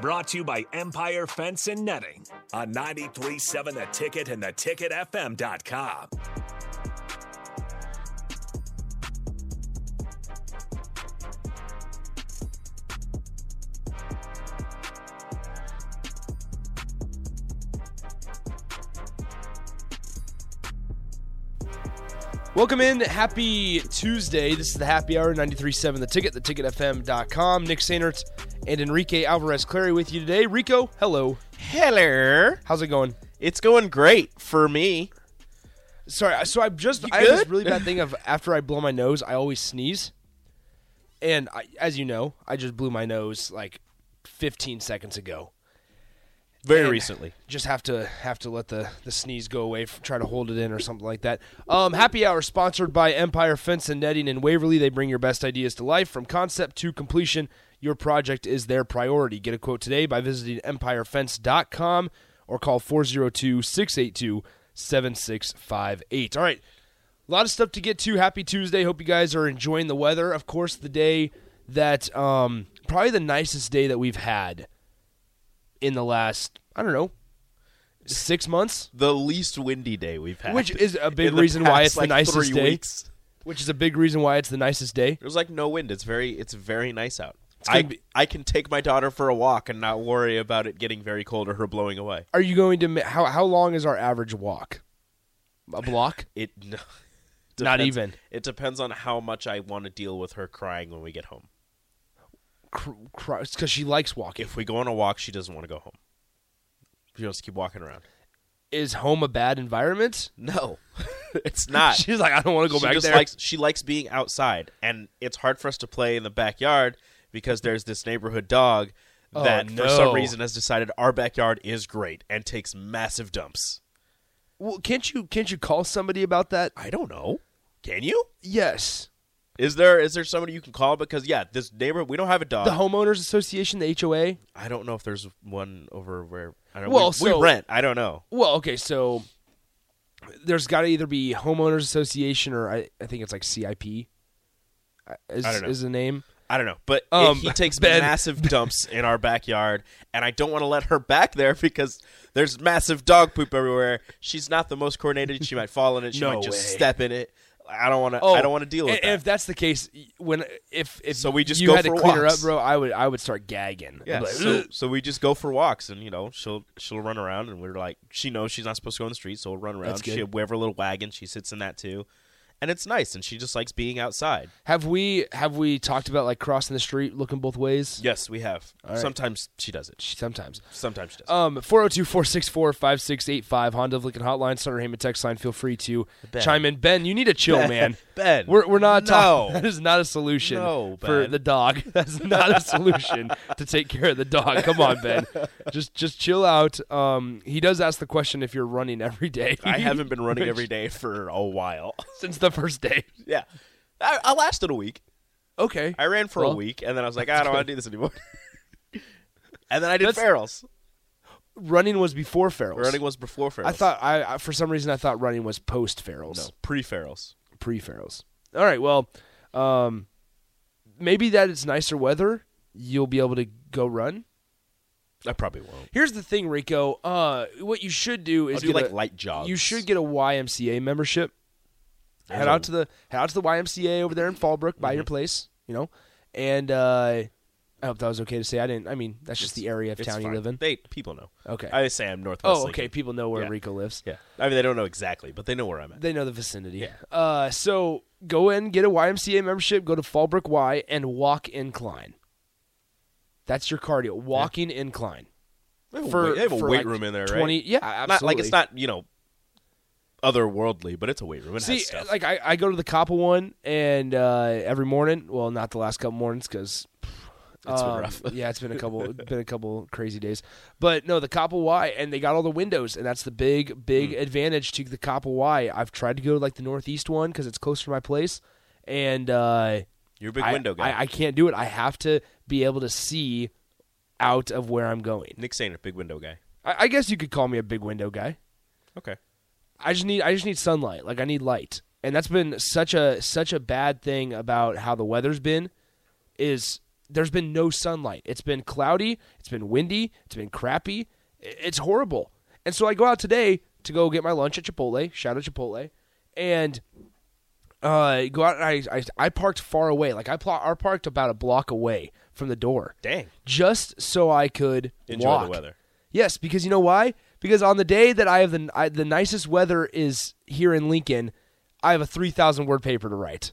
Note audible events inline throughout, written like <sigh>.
Brought to you by Empire Fence and Netting on 937 The Ticket and theticketfm.com. Welcome in. Happy Tuesday. This is the happy hour 93.7 The Ticket, theticketfm.com. Nick Sainert and Enrique Alvarez Clary with you today. Rico, hello. Hello. How's it going? It's going great for me. Sorry, so I'm just I have this really bad <laughs> thing of after I blow my nose, I always sneeze. And I, as you know, I just blew my nose like 15 seconds ago. Very And recently. Just have to have to let the, the sneeze go away. Try to hold it in or something like that. Um, happy hour sponsored by Empire Fence and Netting in Waverly. They bring your best ideas to life from concept to completion. Your project is their priority. Get a quote today by visiting empirefence.com or call 402 682 7658. All right. A lot of stuff to get to. Happy Tuesday. Hope you guys are enjoying the weather. Of course, the day that um, probably the nicest day that we've had in the last, I don't know, six months, The least windy day we've had. which is a <laughs> big reason why past, it's the nicest day. Weeks. Which is a big reason why it's the nicest day. There's like no wind. It's very it's very nice out. I, be- I can take my daughter for a walk and not worry about it getting very cold or her blowing away. Are you going to? How how long is our average walk? A block? It no, <laughs> Not even. It depends on how much I want to deal with her crying when we get home. Because she likes walking. If we go on a walk, she doesn't want to go home. She wants to keep walking around. Is home a bad environment? No, <laughs> it's not. She's like, I don't want to go she back just there. likes she likes being outside, and it's hard for us to play in the backyard because there's this neighborhood dog Oh, that for some reason has decided our backyard is great and takes massive dumps. well, can't you can't you call somebody about that? I don't know. Can you? Yes. Is there is there somebody you can call? Because yeah, this neighbor we don't have a dog. The homeowners association, the HOA. I don't know if there's one over where I don't. Well, we, so- we rent. I don't know. Well, okay, so there's got to either be homeowners association or I, I think it's like CIP. Is, I don't know. is the name? I don't know, but Um, he takes Ben- massive <laughs> dumps in our backyard, and I don't want to let her back there because there's massive dog poop everywhere. She's not the most coordinated; she might fall in it. She No might just way. step in it. I don't want to. I oh, don't want to deal with and, that. and if that's the case, when if if So we just you go had to for clean her up, bro, I would I would start gagging. yeah, like, so so we just go for walks, and you know she'll she'll run around, and we're like, she knows she's not supposed to go in the street, so we'll run around. She we have her little wagon, she sits in that too, and it's nice, and she just likes being outside. have we have we talked about like crossing the street, looking both ways? Yes, we have. right. Sometimes she does it. She- Sometimes. Sometimes she does. Um, 402-464-5685, Honda of Lincoln Hotline, Sutter Heyman text line. Feel free to Ben. chime in. Ben, you need to chill, Ben. man. <laughs> Ben. We're, we're not No. talking. <laughs> That is not a solution No, for the dog. <laughs> That's not a solution to take care of the dog. Come on, Ben. Just just chill out. Um, he does ask the question if you're running every day. I haven't been running every day for a while. since the first day. <laughs> yeah, I, I lasted a week. Okay. I ran for a week, and then I was like, I don't want to do this anymore. <laughs> and then I did That's- ferals. running was before ferals. Running was before ferals. I thought I, I for some reason I thought running was post ferals. no pre ferals. pre ferals. All right. Well, um, maybe that it's nicer weather. You'll be able to go run. I probably won't. Here's the thing, Rico. Uh, what you should do is I'll do get like a- light jogs. You should get a YMCA membership. There's head a- out to the head out to the YMCA over there in Fallbrook by your Mm-hmm. place. You know, and uh, I hope that was okay to say. I didn't. I mean, that's just the area of It's town you live in. They people know. Okay. I say I'm northwest. oh, Lincoln. okay. People know where Yeah. Rico lives. Yeah, I mean they don't know exactly, but they know where I'm at. They know the vicinity. Yeah. Uh, so go in, get a YMCA membership, go to Fallbrook Y, and walk incline. That's your cardio. Walking incline. They have a For, weight- they have a weight weight room in there, right? Yeah, absolutely. Not like it's not you know otherworldly, but it's a weight room. It See, has stuff. like I, I go to the Cooper one, and uh, every morning. Well, not the last couple mornings because It's been Um, rough. yeah, it's been a <laughs> couple been a couple crazy days. But no, the Cooper Y and they got all the windows and that's the big big Hmm. advantage to the Cooper Y. I've tried to go to like the northeast one cuz it's closer to my place and uh You're a big I, window guy. I, I can't do it. I have to be able to see out of where I'm going. Nick Sainer, big window guy. I, I guess you could call me a big window guy. Okay. I just need I just need sunlight. Like I need light. And that's been such a such a bad thing about how the weather's been is there's been no sunlight. It's been cloudy, it's been windy, it's been crappy. It's horrible. And so I go out today to go get my lunch at Chipotle, shout out Chipotle, and uh, go out and I, I I parked far away. Like I, pl- I parked about a block away from the door. Dang. Just so I could Enjoy walk. the weather. Yes, because you know why? Because on the day that I have the I, the nicest weather is here in Lincoln, I have a three thousand word paper to write,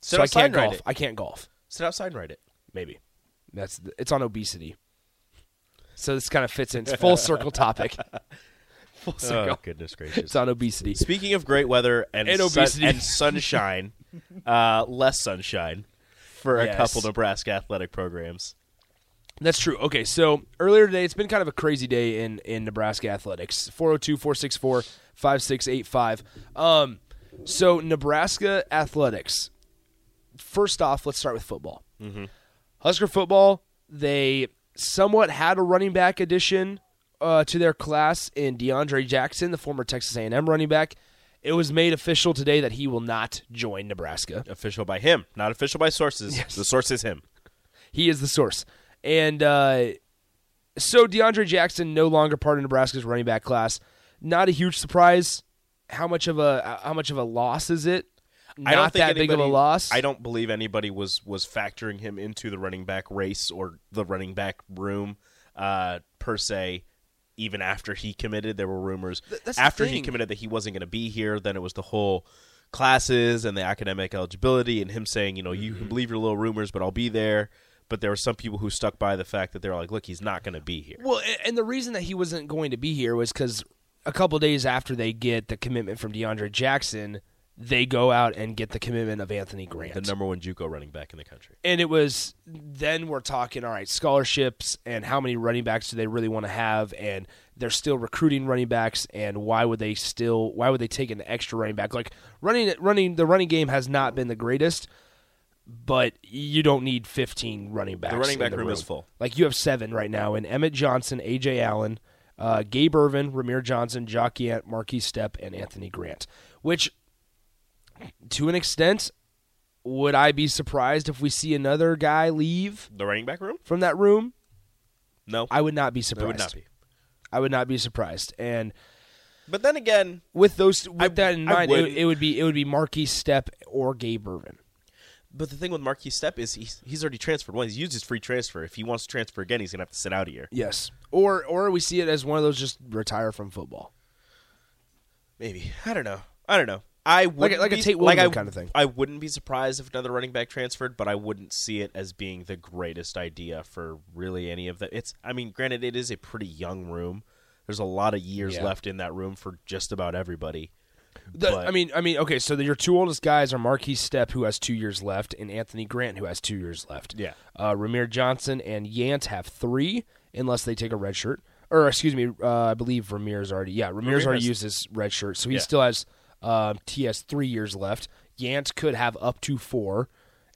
Sit so I can't golf. I can't golf. Sit outside and write it. Maybe that's the, it's on obesity. So this kind of fits in. It's full <laughs> circle topic. Full circle. Oh goodness gracious! It's on obesity. Speaking of great weather and, And sun- obesity. and sunshine, <laughs> uh, less sunshine for a couple Nebraska athletic programs. That's true. Okay, so earlier today, it's been kind of a crazy day in, in Nebraska athletics 402 464 5685. Um, so, Nebraska athletics. First off, let's start with football. Husker football, they somewhat had a running back addition uh, to their class in Deondre Jackson, the former Texas A&M running back. It was made official today that he will not join Nebraska. Official by him, not official by sources. Yes. The source is him. He is the source. And uh, so Deondre Jackson no longer part of Nebraska's running back class. Not a huge surprise. How much of a how much of a loss is it? Not I don't think that big of a anybody- loss. I don't believe anybody was was factoring him into the running back race or the running back room uh, per se. Even after he committed, there were rumors the after he committed that he wasn't going to be here. Then it was the whole classes and the academic eligibility, and him saying, you know, you Mm-hmm. can believe your little rumors, but I'll be there. But there were some people who stuck by the fact that they were like, look, he's not going to be here. Well, and the reason that he wasn't going to be here was because a couple days after they get the commitment from Deondre Jackson, they go out and get the commitment of Anthony Grant. The number one JUCO running back in the country. and it was then we're talking all right scholarships and how many running backs do they really want to have and they're still recruiting running backs and why would they still why would they take an extra running back like running running the running game has not been the greatest but you don't need 15 running backs The running in back room is full. like you have seven right now and Emmett Johnson AJ Allen uh, Gabe Ervin Rahmir Johnson Jock Yant Markese Stepp, and Anthony Grant which to an extent would I be surprised if we see another guy leave The running back room? from that room? No, I would not be it surprised. would not be. I would not be surprised. And But then again, with those, with I- that in I mind, it, wouldn't- it would be it would be Markese Stepp or Gabe Ervin. But the thing with Markese Stepp is he's, he's already transferred once. He's used his free transfer. If he wants to transfer again, he's gonna have to sit out a year. Yes, or or we see it as one of those just retire from football. Maybe I don't know. I don't know. I would like a be, Tate like Williams I, kind of thing. I wouldn't be surprised if another running back transferred, but I wouldn't see it as being the greatest idea for really any of the. It's. I mean, granted, it is a pretty young room. There's a lot of years Yeah. left in that room for just about everybody. The- But- I mean, I mean, okay. So the, your two oldest guys are Markese Stepp, who has two years left, and Anthony Grant, who has two years left. Yeah. Uh, Rahmir Johnson and Yant have three, unless they take a red shirt. Or excuse me, uh, I believe Rahmir's already. Yeah, Rahmir's Rahmir already has- used his red shirt, so he Yeah. still has. Um, T has three years left. Yant could have up to four,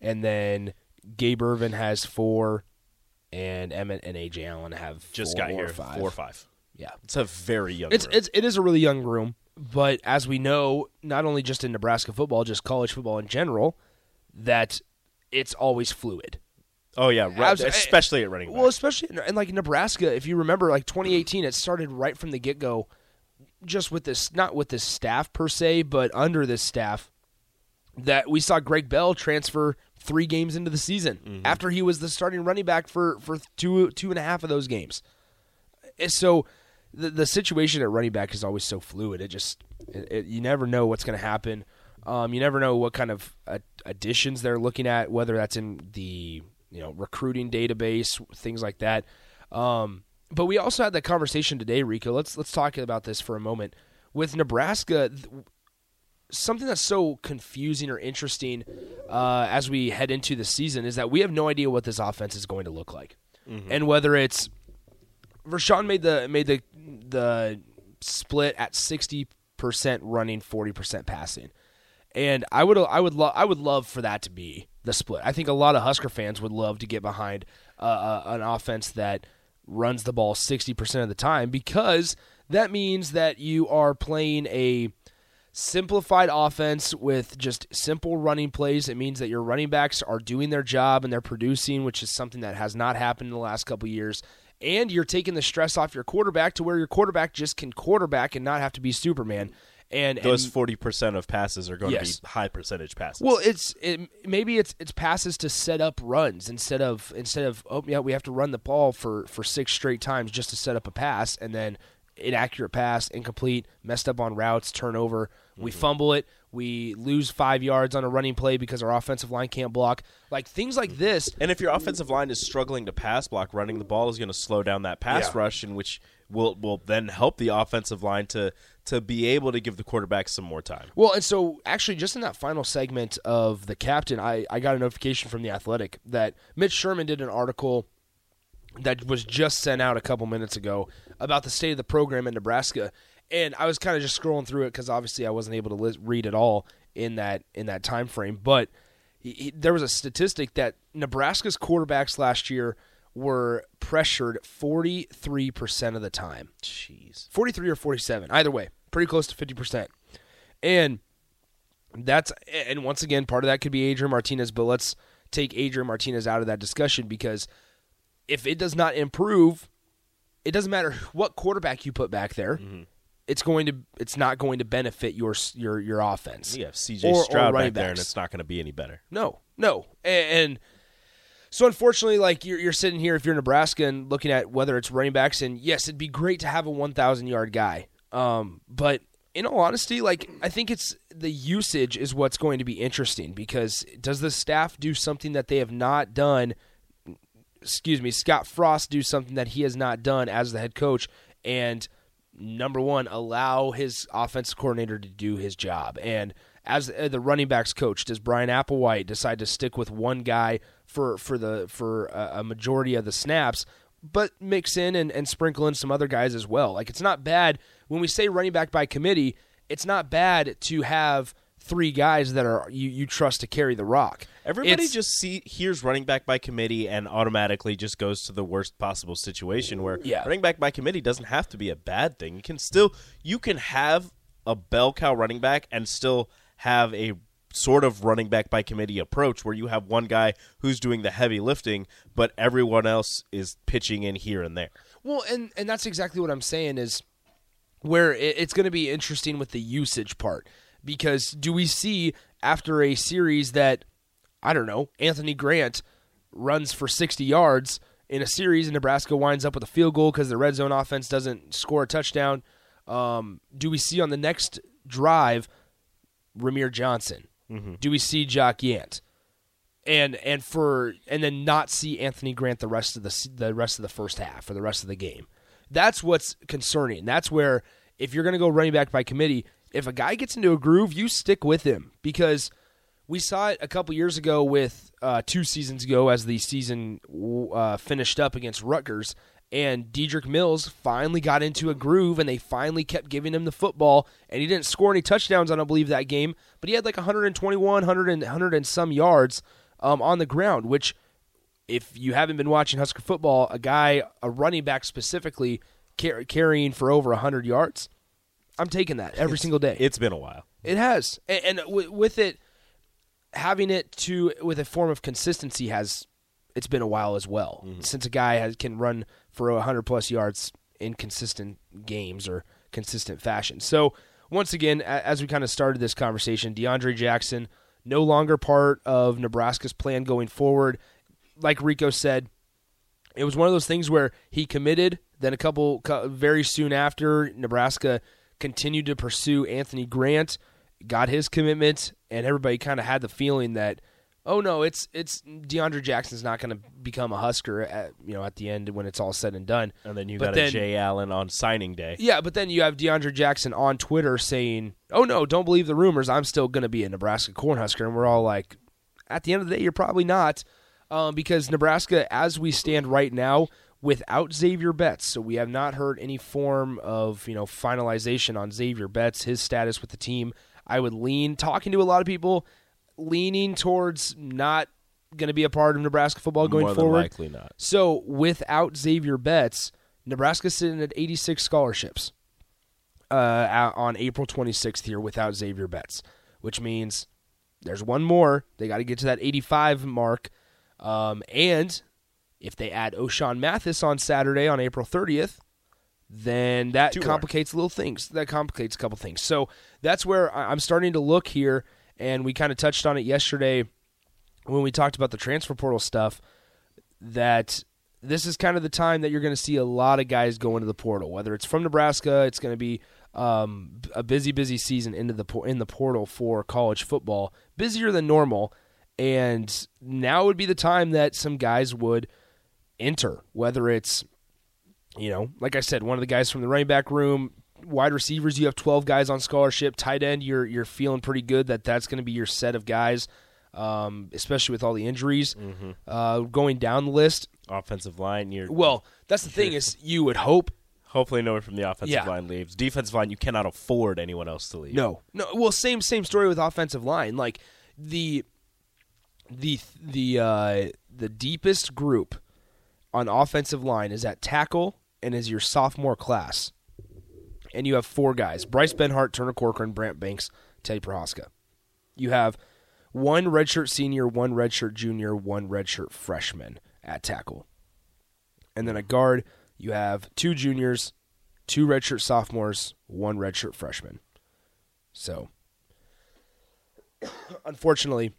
and then Gabe Ervin has four, and Emmett and AJ Allen have Just got here five. four or five. Yeah, It's a very young. it's room. it's it is a really young room, but as we know, not only just in Nebraska football, just college football in general, that it's always fluid. oh yeah, right, especially at running back. Well, especially in, in like Nebraska, if you remember, like 2018, it started right from the get go, just with this not with this staff per se, but under this staff. That we saw Greg Bell transfer three games into the season mm-hmm. after he was the starting running back for for two two and a half of those games. And so the the situation at running back is always so fluid. It just it, it, you never know what's going to happen. Um, you never know what kind of uh, additions they're looking at, whether that's in the you know recruiting database, things like that. Um, but we also had that conversation today, Rico. Let's let's talk about this for a moment with Nebraska. th- something that's so confusing or interesting uh, as we head into the season is that we have no idea what this offense is going to look like, and whether it's Rashawn made the made the the split at sixty percent running, forty percent passing, and I would I would love I would love for that to be the split. I think a lot of Husker fans would love to get behind uh, uh, an offense that runs the ball sixty percent of the time because that means that you are playing a simplified offense with just simple running plays. It means that your running backs are doing their job and they're producing, which is something that has not happened in the last couple years. And you're taking the stress off your quarterback to where your quarterback just can quarterback and not have to be Superman. And Those forty percent of passes are going Yes. to be high percentage passes. well, it's it, maybe it's it's passes to set up runs instead of instead of oh yeah we have to run the ball for for six straight times just to set up a pass and then inaccurate pass, incomplete, messed up on routes, turnover. We mm-hmm. fumble it. We lose five yards on a running play because our offensive line can't block. Like things like mm-hmm. this. And if your offensive line is struggling to pass block, running the ball is going to slow down that pass Yeah. rush, in which will will then help the offensive line to to be able to give the quarterback some more time. Well, and so actually, just in that final segment of the captain, I, I got a notification from the Athletic that Mitch Sherman did an article that was just sent out a couple minutes ago about the state of the program in Nebraska, and I was kind of just scrolling through it because obviously I wasn't able to lis- read it all in that in that time frame. But he, he- there was a statistic that Nebraska's quarterbacks last year were pressured forty three percent of the time. Jeez. 43 or 47 either way pretty close to 50% and that's and once again part of that could be adrian martinez but let's take adrian martinez out of that discussion because if it does not improve it doesn't matter what quarterback you put back there it's going to it's not going to benefit your your your offense You have CJ Or- or Stroud running back there, and it's not going to be any better. no, no, and, and so unfortunately, like you're, you're sitting here if you're Nebraska and looking at whether it's running backs, and yes, it'd be great to have a 1,000 yard guy, um, but in all honesty, like I think it's the usage is what's going to be interesting because does the staff do something that they have not done? Excuse me, Scott Frost do something that he has not done as the head coach, and number one, allow his offensive coordinator to do his job. And as uh, the running backs coach, does Bryan Applewhite decide to stick with one guy for for the for a, majority of the snaps, but mix in and, and sprinkle in some other guys as well? Like it's not bad when we say running back by committee. It's not bad to have three guys that are you, you trust to carry the rock. Everybody It's- just see hears running back by committee and automatically just goes to the worst possible situation where Yeah. running back by committee doesn't have to be a bad thing. You can still you can have a bell cow running back and still have a sort of running back by committee approach where you have one guy who's doing the heavy lifting, but everyone else is pitching in here and there. Well, and and that's exactly what I'm saying is where it, it's going to be interesting with the usage part because do we see after a series that I don't know Anthony Grant runs for 60 yards in a series and Nebraska winds up with a field goal because the red zone offense doesn't score a touchdown? Um, do we see on the next drive Rahmir Johnson? Do we see Jock Yant? and and for and then not see Anthony Grant the rest of the the rest of the first half or the rest of the game. That's what's concerning. That's where if you're going to go running back by committee, if a guy gets into a groove, you stick with him because we saw it a couple years ago with uh, two seasons ago as the season uh, finished up against Rutgers. And Dedrick Mills finally got into a groove, and they finally kept giving him the football. And he didn't score any touchdowns, I don't believe, that game, but he had like 121, 100 and, 100 and some yards um, on the ground, which if you haven't been watching Husker football, a guy, a running back specifically, car- carrying for over 100 yards, I'm taking that every single day. It's been a while. It has, and, and w- with it having it to with a form of consistency has it's been a while as well mm-hmm. since a guy has, can run for a hundred plus yards in consistent games or consistent fashion. So once again, a- as we kind of started this conversation, Deondre Jackson no longer part of Nebraska's plan going forward. Like Rico said, it was one of those things where he committed. Then a couple very soon after, Nebraska continued to pursue Anthony Grant, got his commitment, and everybody kind of had the feeling that oh no, it's it's Deondre Jackson's not going to become a Husker at you know at the end when it's all said and done. And then you But got then- AJ Allen on signing day. Yeah, but then you have Deondre Jackson on Twitter saying, "Oh no, don't believe the rumors. I'm still going to be a Nebraska Cornhusker," and we're all like, "At the end of the day, you're probably not," um, because Nebraska, as we stand right now, without Xavier Betts, so we have not heard any form of you know finalization on Xavier Betts, his status with the team. I would lean talking to a lot of people, leaning towards not going to be a part of Nebraska football going More than forward. likely not. So without Xavier Betts, Nebraska's sitting at 86 scholarships uh, on April 26th here without Xavier Betts, which means there's one more. They got to get to that 85 mark. Um, and if they add Ochaun Mathis on Saturday on April 30th, then that complicates little things. That complicates a couple things. So that's where I'm starting to look here, and we kind of touched on it yesterday when we talked about the transfer portal stuff. That this is kind of the time that you're going to see a lot of guys go into the portal. Whether it's from Nebraska, it's going to be um, a busy, busy season into the in the portal for college football, busier than normal. And now would be the time that some guys would enter, whether it's you know, like I said, one of the guys from the running back room, wide receivers, you have 12 guys on scholarship. Tight end, you're you're feeling pretty good that that's going to be your set of guys, um, especially with all the injuries uh, going down the list. Offensive line, you're Well, that's the thing is, you would hope hopefully no one from the offensive Yeah. line leaves. Defensive line, you cannot afford anyone else to leave. No, no. Well, same same story with offensive line. Like the the the uh, the deepest group on offensive line is at tackle and is your sophomore class, and you have four guys: Bryce Benhart, Turner Corcoran, Brant Banks, Teddy Prochazka. You have one redshirt senior, one redshirt junior, one redshirt freshman at tackle, and then a guard. You have two juniors, two redshirt sophomores, one redshirt freshman. So, <coughs> unfortunately,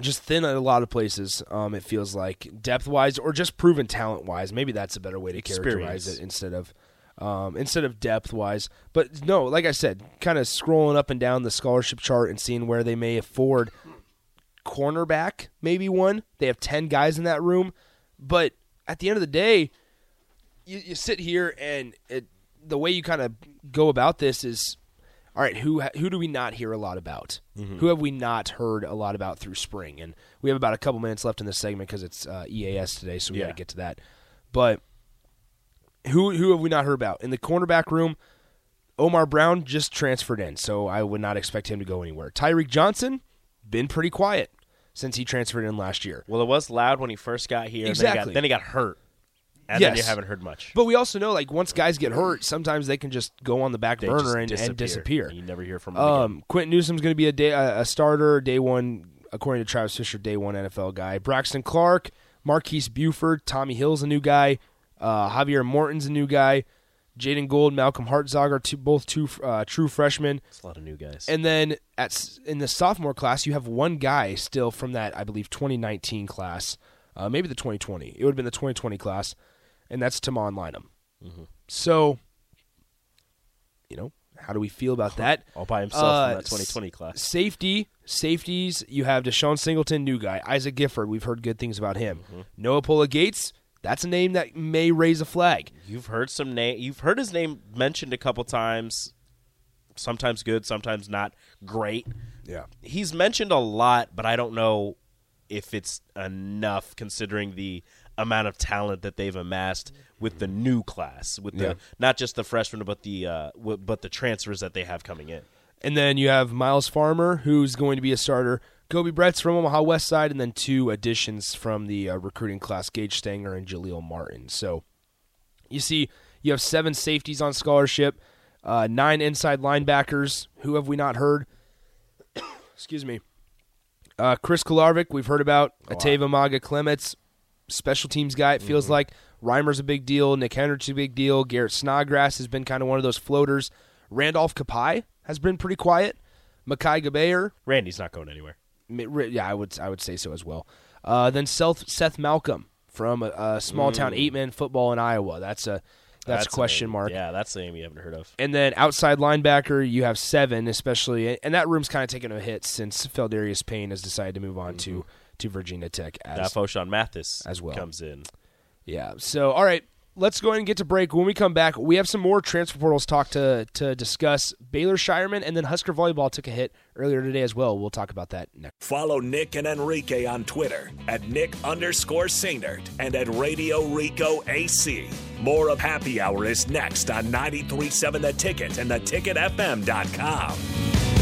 just thin at a lot of places. Um, it feels like depth wise, or just proven talent wise. Maybe that's a better way to characterize it instead of um, instead of depth wise. But no, like I said, kind of scrolling up and down the scholarship chart and seeing where they may afford cornerback, maybe one. They have ten guys in that room, but at the end of the day, you, you sit here and it, the way you kind of go about this is all right who who do we not hear a lot about? Who have we not heard a lot about through spring? And we have about a couple minutes left in this segment because it's uh, eas today so we got to get to that. But who who have we not heard about? In the cornerback room omar brown just transferred in so i would not expect him to go anywhere. Tyreke johnson been pretty quiet since he transferred in last year. Well, it was loud when he first got here. Exactly. Then he got, then he got hurt, and then you haven't heard much. but we also know like once guys get hurt sometimes they can just go on the back They burner and and disappear You never hear from again. Um, Quinton Newsome's going to be a day a a starter day one, according to Travis Fisher, day one NFL guy. Braxton Clark, Marquise Buford, Tommi Hill's a new guy. Uh, Javier Morton's a new guy. Jaeden Gould, Malcolm Hartzog are two, both two uh, true freshmen. It's a lot of new guys. And then at in the sophomore class, you have one guy still from that I believe 2019 class, uh, maybe the 2020. It would have been the 2020 class, and that's Tamon Lynum. So, you know, how do we feel about that? all by himself Uh, in that 2020 class. Safety, safeties. You have DeShon Singleton, new guy. Isaac Gifford, we've heard good things about him. Mm-hmm. Noa Pola-Gates, that's a name that may raise a flag. You've heard some name. You've heard his name mentioned a couple times. Sometimes good, sometimes not great. Yeah, He's mentioned a lot, but I don't know if it's enough considering the amount of talent that they've amassed with the new class, with the Yeah. not just the freshmen, but the uh, w- but the transfers that they have coming in. and then you have Myles Farmer, who's going to be a starter. Koby Bretz from Omaha West Side, and then two additions from the uh, recruiting class: Gage Stenger and Jaleel Martin. So you see, you have seven safeties on scholarship, uh, nine inside linebackers. Who have we not heard? <coughs> Excuse me. Uh, Chris Kolarevic, we've heard about. Eteva Mauga-Clements, special teams guy, it feels mm-hmm. like. Reimer's a big deal. Nick Henrich a big deal. Garrett Snodgrass has been kind of one of those floaters. Randolph Kpai has been pretty quiet. Mikai Gbayor, Randy's not going anywhere. Yeah, I would I would say so as well. Uh, then Seth, Seth Malcolm from a, a small town mm. eight man football in Iowa. That's a That's, a question name. mark. Yeah, that's a name you haven't heard of. And then outside linebacker, you have seven, especially, and that room's kind of taken a hit since Pheldarius Payne has decided to move on to mm-hmm. To Virginia Tech as That Foshan Mathis as well. comes in. Yeah. So, all right, let's go ahead and get to break. When we come back, we have some more transfer portals talk to to discuss. Baylor Scheierman and then Husker volleyball took a hit earlier today as well. We'll talk about that next. Follow Nick and Enrique on Twitter at Nick underscore Sainert and at Radio Rico AC. More of Happy Hour is next on 93.7 The Ticket and the theticketfm.com.